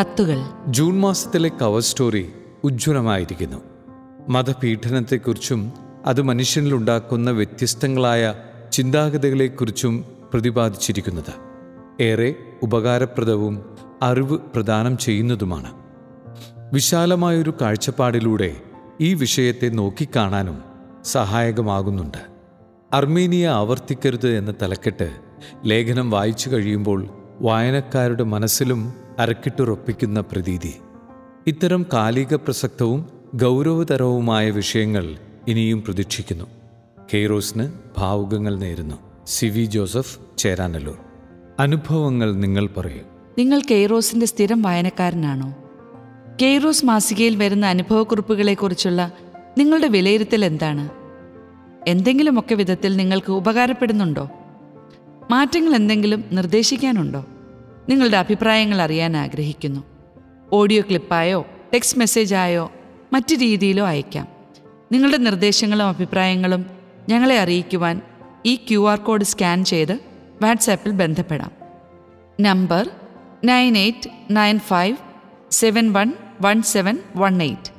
കത്തുകൾ. ജൂൺ മാസത്തിലെ cover story ഉജ്ജ്വലമായിരിക്കുന്നു. മതപീഡനത്തെക്കുറിച്ചും അത് മനുഷ്യനിലുണ്ടാക്കുന്ന വ്യത്യസ്തങ്ങളായ ചിന്താഗതികളെക്കുറിച്ചും പ്രതിപാദിച്ചിരിക്കുന്നത്. ഏറെ ഉപകാരപ്രദവും അറിവ് പ്രദാനം ചെയ്യുന്നതുമാണ്. വിശാലമായൊരു കാഴ്ചപ്പാടിലൂടെ ഈ വിഷയത്തെ നോക്കിക്കാണാനും സഹായകമാകുന്നുണ്ട്. അർമീനിയ ആവർത്തിക്കരുത് എന്ന തലക്കെട്ട് ലേഖനം വായിച്ചു കഴിയുമ്പോൾ വായനക്കാരുടെ മനസ്സിലും അരക്കിട്ടുറപ്പിക്കുന്ന പ്രതീതി. ഇത്തരം കാലിക പ്രസക്തവും ഗൗരവതരവുമായ വിഷയങ്ങൾ ഇനിയും പ്രതീക്ഷിക്കുന്നു. കെയ്റോസിന് ഭാവുകങ്ങൾ നേരുന്നു. C V Joseph Cheranallur. അനുഭവങ്ങൾ നിങ്ങൾ പറയും. നിങ്ങൾ കെയ്റോസിന്റെ സ്ഥിരം വായനക്കാരനാണോ? കെയ്റോസ് മാസികയിൽ വരുന്ന അനുഭവക്കുറിപ്പുകളെക്കുറിച്ചുള്ള നിങ്ങളുടെ വിലയിരുത്തൽ എന്താണ്? എന്തെങ്കിലുമൊക്കെ വിധത്തിൽ നിങ്ങൾക്ക് ഉപകാരപ്പെടുന്നുണ്ടോ? മാറ്റങ്ങൾ എന്തെങ്കിലും നിർദ്ദേശിക്കാനുണ്ടോ? നിങ്ങളുടെ അഭിപ്രായങ്ങൾ അറിയാൻ ആഗ്രഹിക്കുന്നു. ഓഡിയോ ക്ലിപ്പായോ ടെക്സ്റ്റ് മെസ്സേജായോ മറ്റു രീതിയിലോ അയക്കാം. നിങ്ങളുടെ നിർദ്ദേശങ്ങളും അഭിപ്രായങ്ങളും ഞങ്ങളെ അറിയിക്കുവാൻ ഈ ക്യു ആർ കോഡ് സ്കാൻ ചെയ്ത് വാട്സാപ്പിൽ ബന്ധപ്പെടാം. Number nine eight nine five seven one one seven one eight.